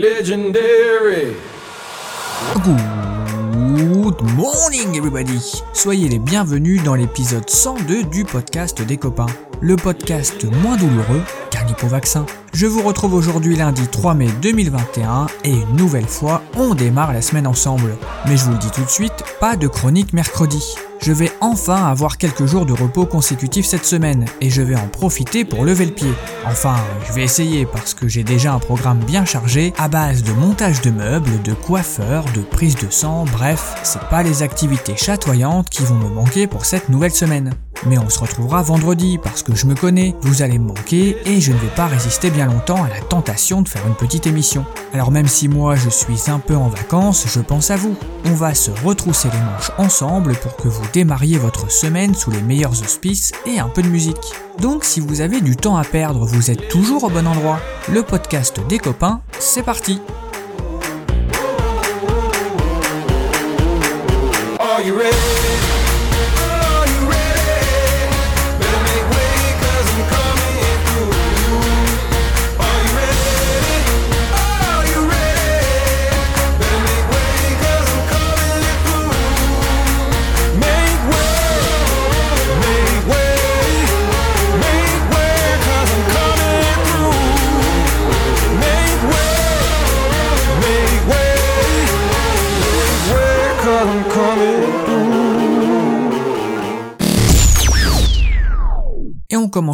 Legendary. Good morning everybody Soyez les bienvenus dans l'épisode 102 du podcast des copains. Le podcast moins douloureux qu'un vaccin. Je vous retrouve aujourd'hui lundi 3 mai 2021 et une nouvelle fois, on démarre la semaine ensemble. Mais je vous le dis tout de suite, pas de chronique mercredi je vais enfin avoir quelques jours de repos consécutifs cette semaine et je vais en profiter pour lever le pied. Enfin, je vais essayer parce que j'ai déjà un programme bien chargé à base de montage de meubles, de coiffeurs, de prise de sang, bref, c'est pas les activités chatoyantes qui vont me manquer pour cette nouvelle semaine. Mais on se retrouvera vendredi parce que je me connais, vous allez me manquer et je ne vais pas résister bien longtemps à la tentation de faire une petite émission. Alors même si moi je suis un peu en vacances, je pense à vous. On va se retrousser les manches ensemble pour que vous démarriez votre semaine sous les meilleurs auspices et un peu de musique. Donc si vous avez du temps à perdre, vous êtes toujours au bon endroit. Le podcast des copains, c'est parti.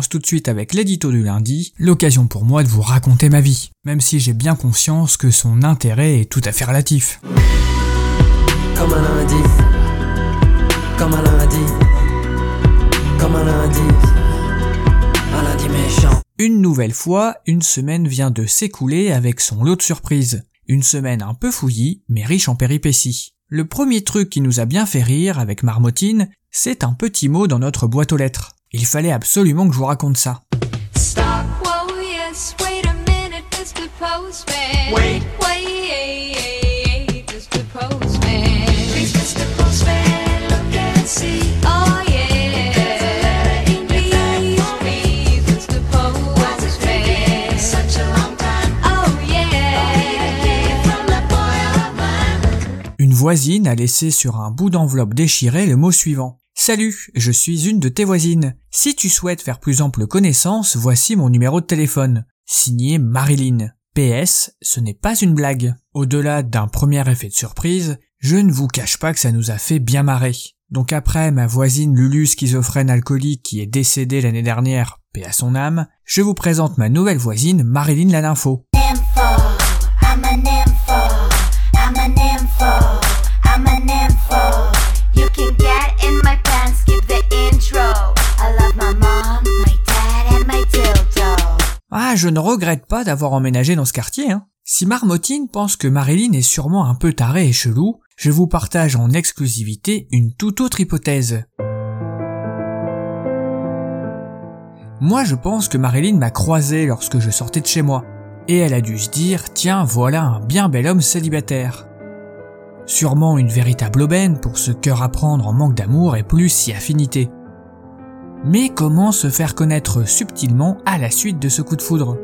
Commence tout de suite avec l'édito du lundi, l'occasion pour moi de vous raconter ma vie, même si j'ai bien conscience que son intérêt est tout à fait relatif. Comme un lundi, comme un lundi, comme un lundi, un lundi méchant. Une nouvelle fois, une semaine vient de s'écouler avec son lot de surprises. Une semaine un peu fouillie, mais riche en péripéties. Le premier truc qui nous a bien fait rire avec Marmotine, c'est un petit mot dans notre boîte aux lettres. Il fallait absolument que je vous raconte ça. Une voisine a laissé sur un bout d'enveloppe déchiré le mot suivant. Salut, je suis une de tes voisines. Si tu souhaites faire plus ample connaissance, voici mon numéro de téléphone. Signé Marilyn. PS, ce n'est pas une blague. Au-delà d'un premier effet de surprise, je ne vous cache pas que ça nous a fait bien marrer. Donc après ma voisine Lulu schizophrène alcoolique qui est décédée l'année dernière, paix à son âme, je vous présente ma nouvelle voisine Marilyn la je ne regrette pas d'avoir emménagé dans ce quartier. Hein. Si Marmotine pense que Marilyn est sûrement un peu tarée et chelou, je vous partage en exclusivité une toute autre hypothèse. Moi je pense que Marilyn m'a croisé lorsque je sortais de chez moi, et elle a dû se dire tiens voilà un bien bel homme célibataire. Sûrement une véritable aubaine pour ce cœur à prendre en manque d'amour et plus si affinité. Mais comment se faire connaître subtilement à la suite de ce coup de foudre?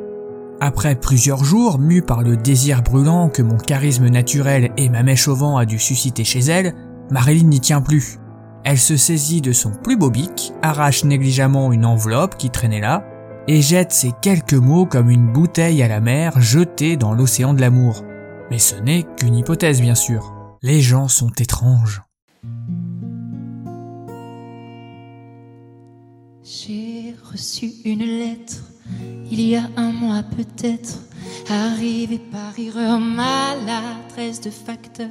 Après plusieurs jours, mus par le désir brûlant que mon charisme naturel et ma mèche au vent a dû susciter chez elle, Marilyn n'y tient plus. Elle se saisit de son plus beau bic, arrache négligemment une enveloppe qui traînait là, et jette ces quelques mots comme une bouteille à la mer jetée dans l'océan de l'amour. Mais ce n'est qu'une hypothèse bien sûr. Les gens sont étranges. J'ai reçu une lettre il y a un mois peut-être, arrivée par erreur, maladresse de facteur,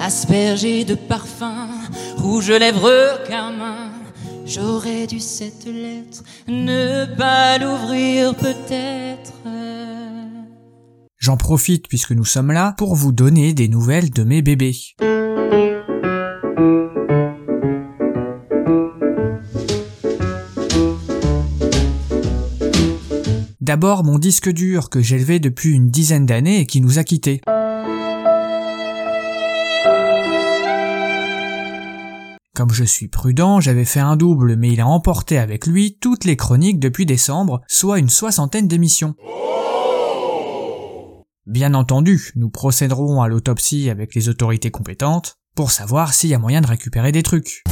aspergée de parfum, rouge lèvres carmin. J'aurais dû cette lettre ne pas l'ouvrir peut-être. J'en profite puisque nous sommes là pour vous donner des nouvelles de mes bébés. D'abord mon disque dur que j'élevais depuis une dizaine d'années et qui nous a quittés. Comme je suis prudent, j'avais fait un double, mais il a emporté avec lui toutes les chroniques depuis décembre, soit une soixantaine d'émissions. Bien entendu, nous procéderons à l'autopsie avec les autorités compétentes pour savoir s'il y a moyen de récupérer des trucs.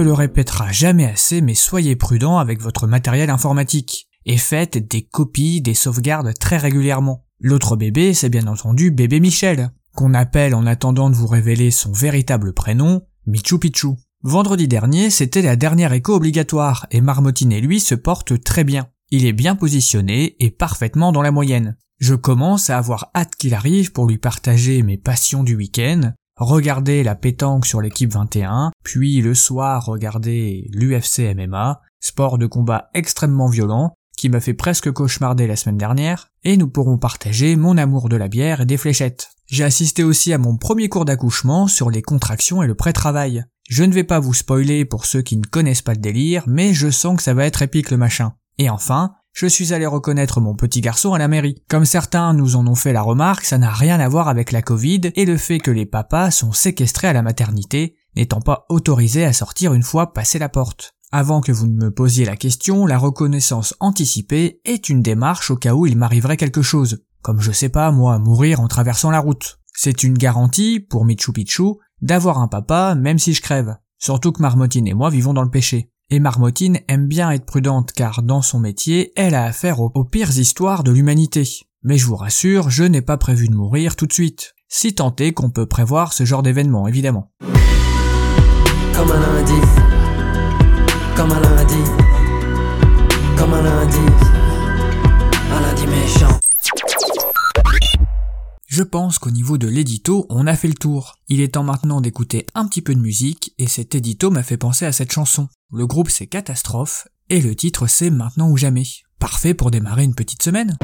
Le répétera jamais assez, mais soyez prudent avec votre matériel informatique et faites des copies, des sauvegardes très régulièrement. L'autre bébé, c'est bien entendu bébé Michel, qu'on appelle en attendant de vous révéler son véritable prénom, Michu Picchu. Vendredi dernier, c'était la dernière écho obligatoire, et Marmotine et lui se portent très bien. Il est bien positionné et parfaitement dans la moyenne. Je commence à avoir hâte qu'il arrive pour lui partager mes passions du week-end, regarder la pétanque sur l'équipe 21, puis le soir regarder l'UFC MMA, sport de combat extrêmement violent, qui m'a fait presque cauchemarder la semaine dernière, et nous pourrons partager mon amour de la bière et des fléchettes. J'ai assisté aussi à mon premier cours d'accouchement sur les contractions et le pré-travail. Je ne vais pas vous spoiler pour ceux qui ne connaissent pas le délire, mais je sens que ça va être épique le machin. Et enfin, je suis allé reconnaître mon petit garçon à la mairie. Comme certains nous en ont fait la remarque, ça n'a rien à voir avec la Covid et le fait que les papas sont séquestrés à la maternité, n'étant pas autorisés à sortir une fois passé la porte. Avant que vous ne me posiez la question, la reconnaissance anticipée est une démarche au cas où il m'arriverait quelque chose. Comme je sais pas, moi, mourir en traversant la route. C'est une garantie, pour Michu Picchu, d'avoir un papa même si je crève. Surtout que Marmotine et moi vivons dans le péché. Et Marmotine aime bien être prudente car dans son métier, elle a affaire aux, pires histoires de l'humanité. Mais je vous rassure, je n'ai pas prévu de mourir tout de suite. Si tant est qu'on peut prévoir ce genre d'événement, évidemment. Je pense qu'au niveau de l'édito, on a fait le tour. Il est temps maintenant d'écouter un petit peu de musique, et cet édito m'a fait penser à cette chanson. Le groupe c'est Catastrophe, et le titre c'est Maintenant ou jamais. Parfait pour démarrer une petite semaine.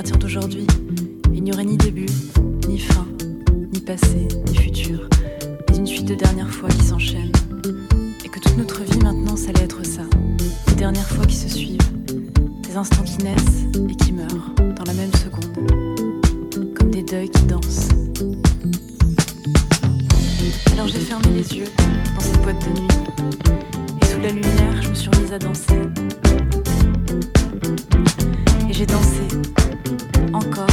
partir d'aujourd'hui, il n'y aurait ni début, ni fin, ni passé, ni futur, mais une suite de dernières fois qui s'enchaînent. Et que toute notre vie maintenant, ça allait être ça. Des dernières fois qui se suivent, des instants qui naissent et qui meurent dans la même seconde, comme des deuils qui dansent. Alors j'ai fermé les yeux dans cette boîte de nuit, et sous la lumière, je me suis remise à danser. Et j'ai dansé encore.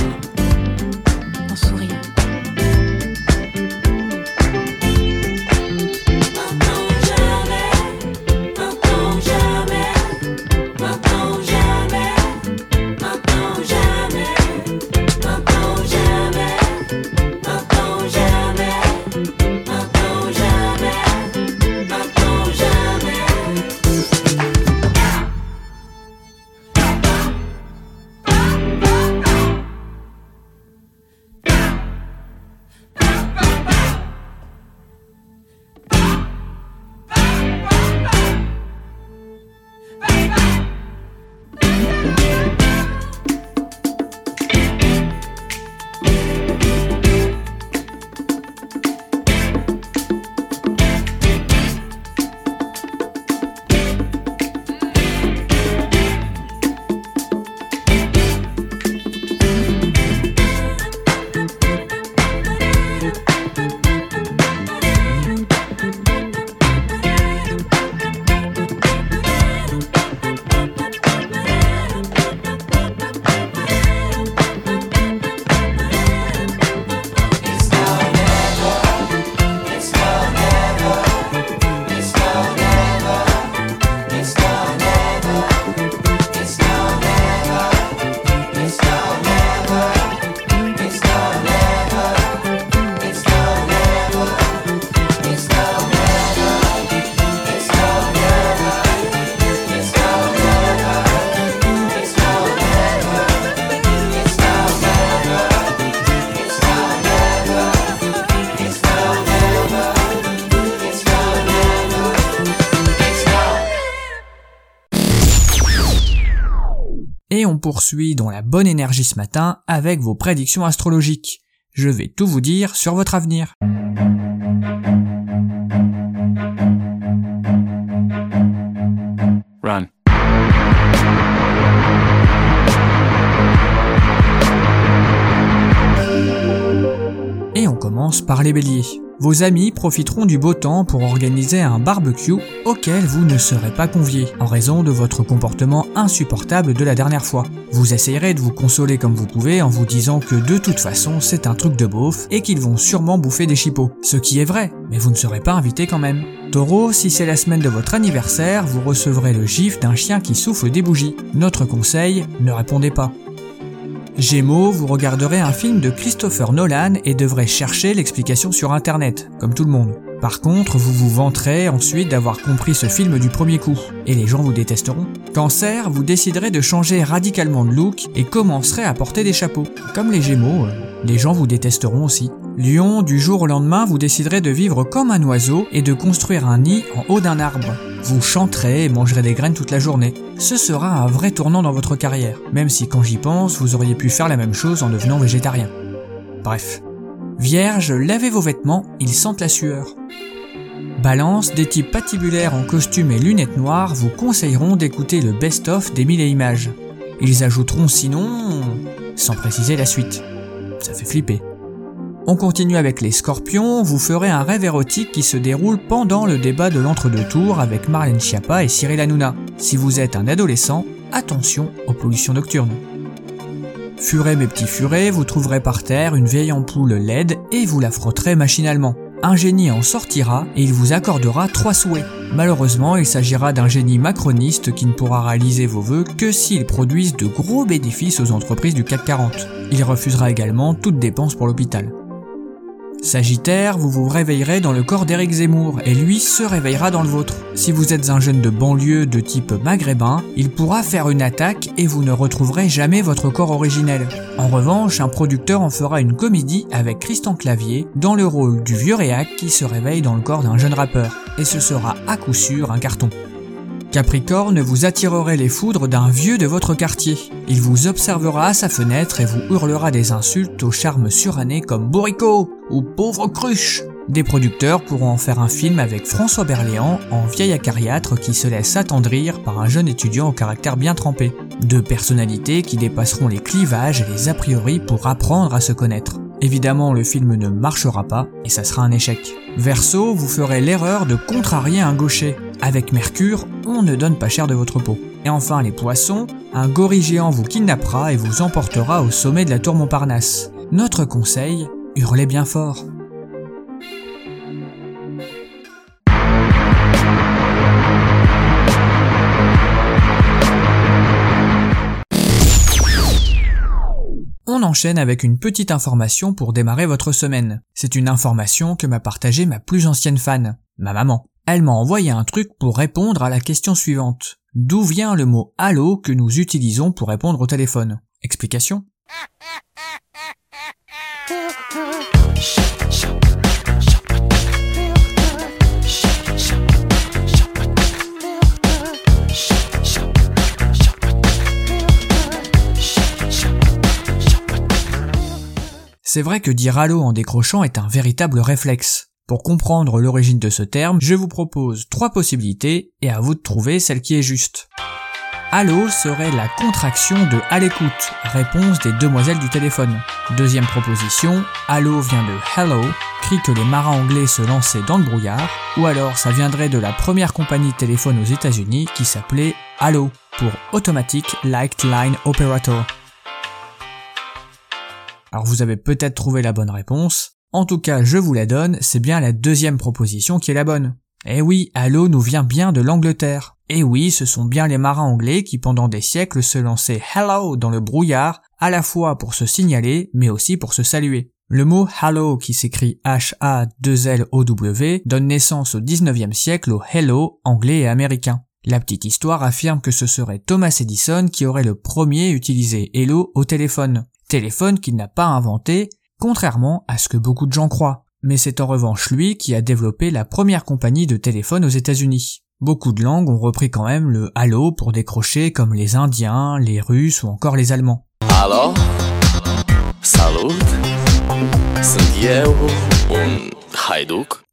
On poursuit dans la bonne énergie ce matin avec vos prédictions astrologiques. Je vais tout vous dire sur votre avenir. Run. Et on commence par les béliers. Vos amis profiteront du beau temps pour organiser un barbecue auquel vous ne serez pas conviés en raison de votre comportement insupportable de la dernière fois. Vous essayerez de vous consoler comme vous pouvez en vous disant que de toute façon c'est un truc de beauf et qu'ils vont sûrement bouffer des chipots. Ce qui est vrai, mais vous ne serez pas invité quand même. Taureau, si c'est la semaine de votre anniversaire, vous recevrez le gif d'un chien qui souffle des bougies. Notre conseil, ne répondez pas. Gémeaux, vous regarderez un film de Christopher Nolan et devrez chercher l'explication sur internet, comme tout le monde. Par contre, vous vous vanterez ensuite d'avoir compris ce film du premier coup, et les gens vous détesteront. Cancer, vous déciderez de changer radicalement de look et commencerez à porter des chapeaux. Comme les Gémeaux, euh, les gens vous détesteront aussi. Lion, du jour au lendemain, vous déciderez de vivre comme un oiseau et de construire un nid en haut d'un arbre. Vous chanterez et mangerez des graines toute la journée. Ce sera un vrai tournant dans votre carrière, même si quand j'y pense, vous auriez pu faire la même chose en devenant végétarien. Bref. Vierge, lavez vos vêtements, ils sentent la sueur. Balance, des types patibulaires en costume et lunettes noires vous conseilleront d'écouter le best-of des mille et images. Ils ajouteront sinon... sans préciser la suite. Ça fait flipper. On continue avec les scorpions, vous ferez un rêve érotique qui se déroule pendant le débat de l'entre-deux tours avec Marlène Schiappa et Cyril Hanouna. Si vous êtes un adolescent, attention aux pollutions nocturnes. Furet mes petits furets, vous trouverez par terre une vieille ampoule LED et vous la frotterez machinalement. Un génie en sortira et il vous accordera trois souhaits. Malheureusement, il s'agira d'un génie macroniste qui ne pourra réaliser vos vœux que s'ils produisent de gros bénéfices aux entreprises du CAC 40. Il refusera également toute dépense pour l'hôpital. Sagittaire, vous vous réveillerez dans le corps d'Éric Zemmour et lui se réveillera dans le vôtre. Si vous êtes un jeune de banlieue de type maghrébin, il pourra faire une attaque et vous ne retrouverez jamais votre corps originel. En revanche, un producteur en fera une comédie avec Christian Clavier dans le rôle du vieux réac qui se réveille dans le corps d'un jeune rappeur. Et ce sera à coup sûr un carton. Capricorne, vous attirerez les foudres d'un vieux de votre quartier. Il vous observera à sa fenêtre et vous hurlera des insultes au charme suranné comme Bourrico ou Pauvre cruche. Des producteurs pourront en faire un film avec François Berléand en vieil acariâtre qui se laisse attendrir par un jeune étudiant au caractère bien trempé. Deux personnalités qui dépasseront les clivages et les a priori pour apprendre à se connaître. Évidemment, le film ne marchera pas et ça sera un échec. Verseau, vous ferez l'erreur de contrarier un gaucher. Avec Mercure, on ne donne pas cher de votre peau. Et enfin, les poissons, un gorille géant vous kidnappera et vous emportera au sommet de la tour Montparnasse. Notre conseil, hurlez bien fort. On enchaîne avec une petite information pour démarrer votre semaine. C'est une information que m'a partagée ma plus ancienne fan, ma maman. Elle m'a envoyé un truc pour répondre à la question suivante. D'où vient le mot allô que nous utilisons pour répondre au téléphone? Explication C'est vrai que dire allô en décrochant est un véritable réflexe. Pour comprendre l'origine de ce terme, je vous propose trois possibilités et à vous de trouver celle qui est juste. Allô serait la contraction de à l'écoute, réponse des demoiselles du téléphone. Deuxième proposition, allô vient de hello, cri que les marins anglais se lançaient dans le brouillard, ou alors ça viendrait de la première compagnie de téléphone aux États-Unis qui s'appelait Allo pour Automatic Light Line Operator. Alors vous avez peut-être trouvé la bonne réponse. En tout cas, je vous la donne, c'est bien la deuxième proposition qui est la bonne. Eh oui, Allo nous vient bien de l'Angleterre. Eh oui, ce sont bien les marins anglais qui pendant des siècles se lançaient hello dans le brouillard, à la fois pour se signaler, mais aussi pour se saluer. Le mot hello qui s'écrit H-A-2-L-O-W donne naissance au 19e siècle au hello anglais et américain. La petite histoire affirme que ce serait Thomas Edison qui aurait le premier utilisé hello au téléphone téléphone qu'il n'a pas inventé, contrairement à ce que beaucoup de gens croient. Mais c'est en revanche lui qui a développé la première compagnie de téléphone aux États-Unis. Beaucoup de langues ont repris quand même le Halo pour décrocher comme les Indiens, les Russes ou encore les Allemands. Salut?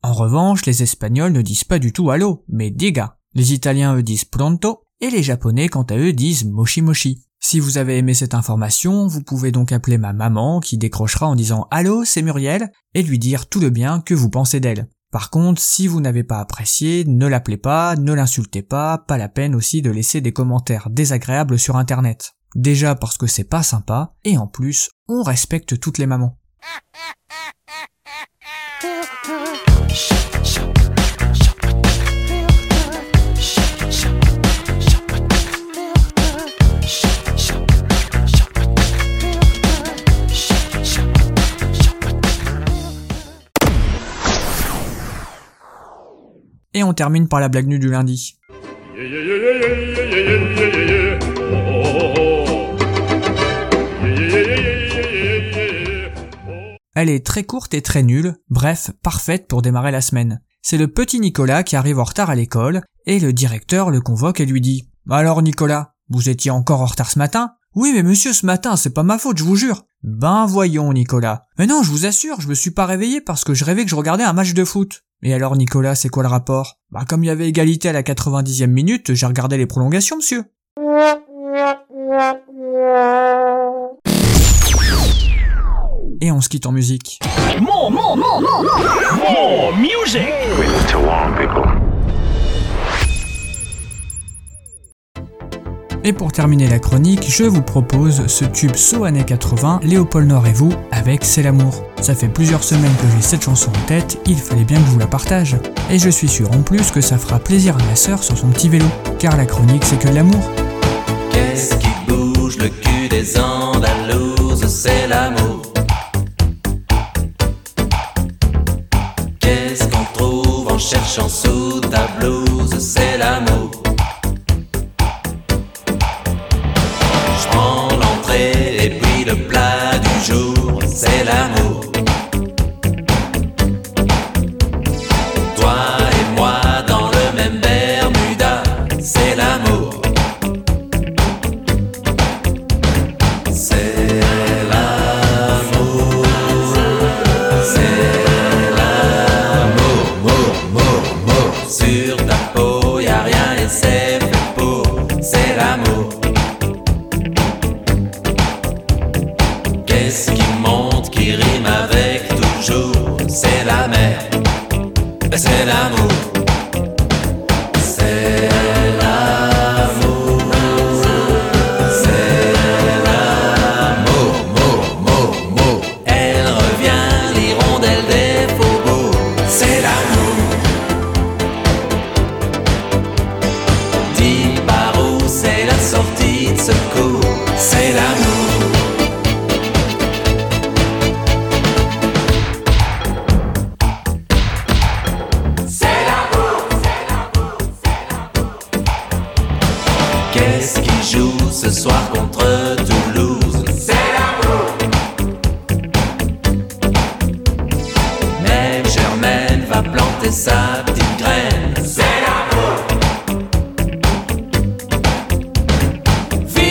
En revanche, les Espagnols ne disent pas du tout Halo, mais diga. Les Italiens eux disent pronto, et les Japonais quant à eux disent moshi moshi. Si vous avez aimé cette information, vous pouvez donc appeler ma maman qui décrochera en disant Allô, c'est Muriel, et lui dire tout le bien que vous pensez d'elle. Par contre, si vous n'avez pas apprécié, ne l'appelez pas, ne l'insultez pas, pas la peine aussi de laisser des commentaires désagréables sur internet. Déjà parce que c'est pas sympa, et en plus, on respecte toutes les mamans. Et on termine par la blague nue du lundi. Elle est très courte et très nulle, bref, parfaite pour démarrer la semaine. C'est le petit Nicolas qui arrive en retard à l'école, et le directeur le convoque et lui dit Alors Nicolas, vous étiez encore en retard ce matin? Oui mais monsieur ce matin, c'est pas ma faute, je vous jure. Ben voyons Nicolas. Mais non, je vous assure, je me suis pas réveillé parce que je rêvais que je regardais un match de foot. Et alors Nicolas, c'est quoi le rapport? Bah comme il y avait égalité à la 90e minute, j'ai regardé les prolongations, monsieur. Et on se quitte en musique. More, more, more, more, more, more music. Et pour terminer la chronique, je vous propose ce tube So années 80, Léopold Nord et vous, avec C'est l'amour. Ça fait plusieurs semaines que j'ai cette chanson en tête, il fallait bien que je vous la partage. Et je suis sûr en plus que ça fera plaisir à ma sœur sur son petit vélo, car la chronique c'est que de l'amour. Qu'est-ce qui bouge le cul des Andalouses? C'est l'amour. Qu'est-ce qu'on trouve en cherchant sous ta C'est l'amour.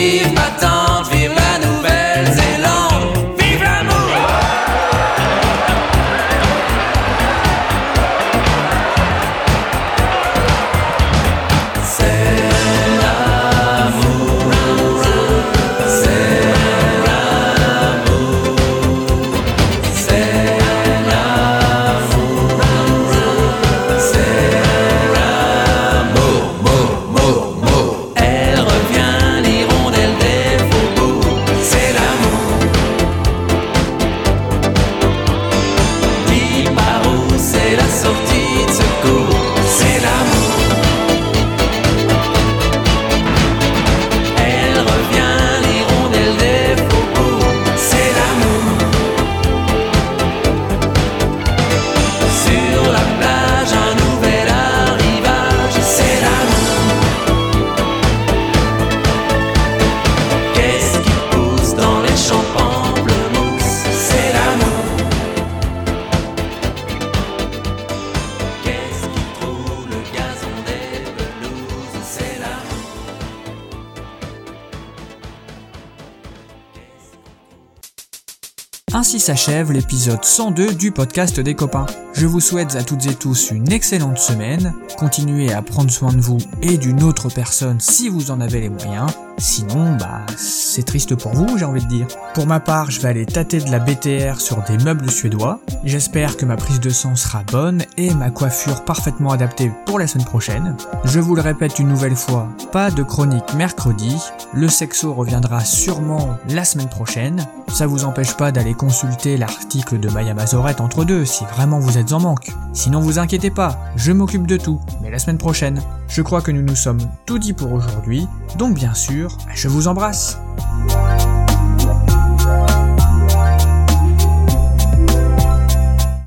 vive, pas tant. S'achève l'épisode 102 du podcast des copains. Je vous souhaite à toutes et tous une excellente semaine. Continuez à prendre soin de vous et d'une autre personne si vous en avez les moyens. Sinon, bah, c'est triste pour vous, j'ai envie de dire. Pour ma part, je vais aller tâter de la BTR sur des meubles suédois. J'espère que ma prise de sang sera bonne et ma coiffure parfaitement adaptée pour la semaine prochaine. Je vous le répète une nouvelle fois, pas de chronique mercredi. Le sexo reviendra sûrement la semaine prochaine. Ça vous empêche pas d'aller consulter l'article de Maya Mazorette entre deux si vraiment vous êtes en manque. Sinon vous inquiétez pas, je m'occupe de tout, mais la semaine prochaine. Je crois que nous nous sommes tout dit pour aujourd'hui, donc bien sûr, je vous embrasse.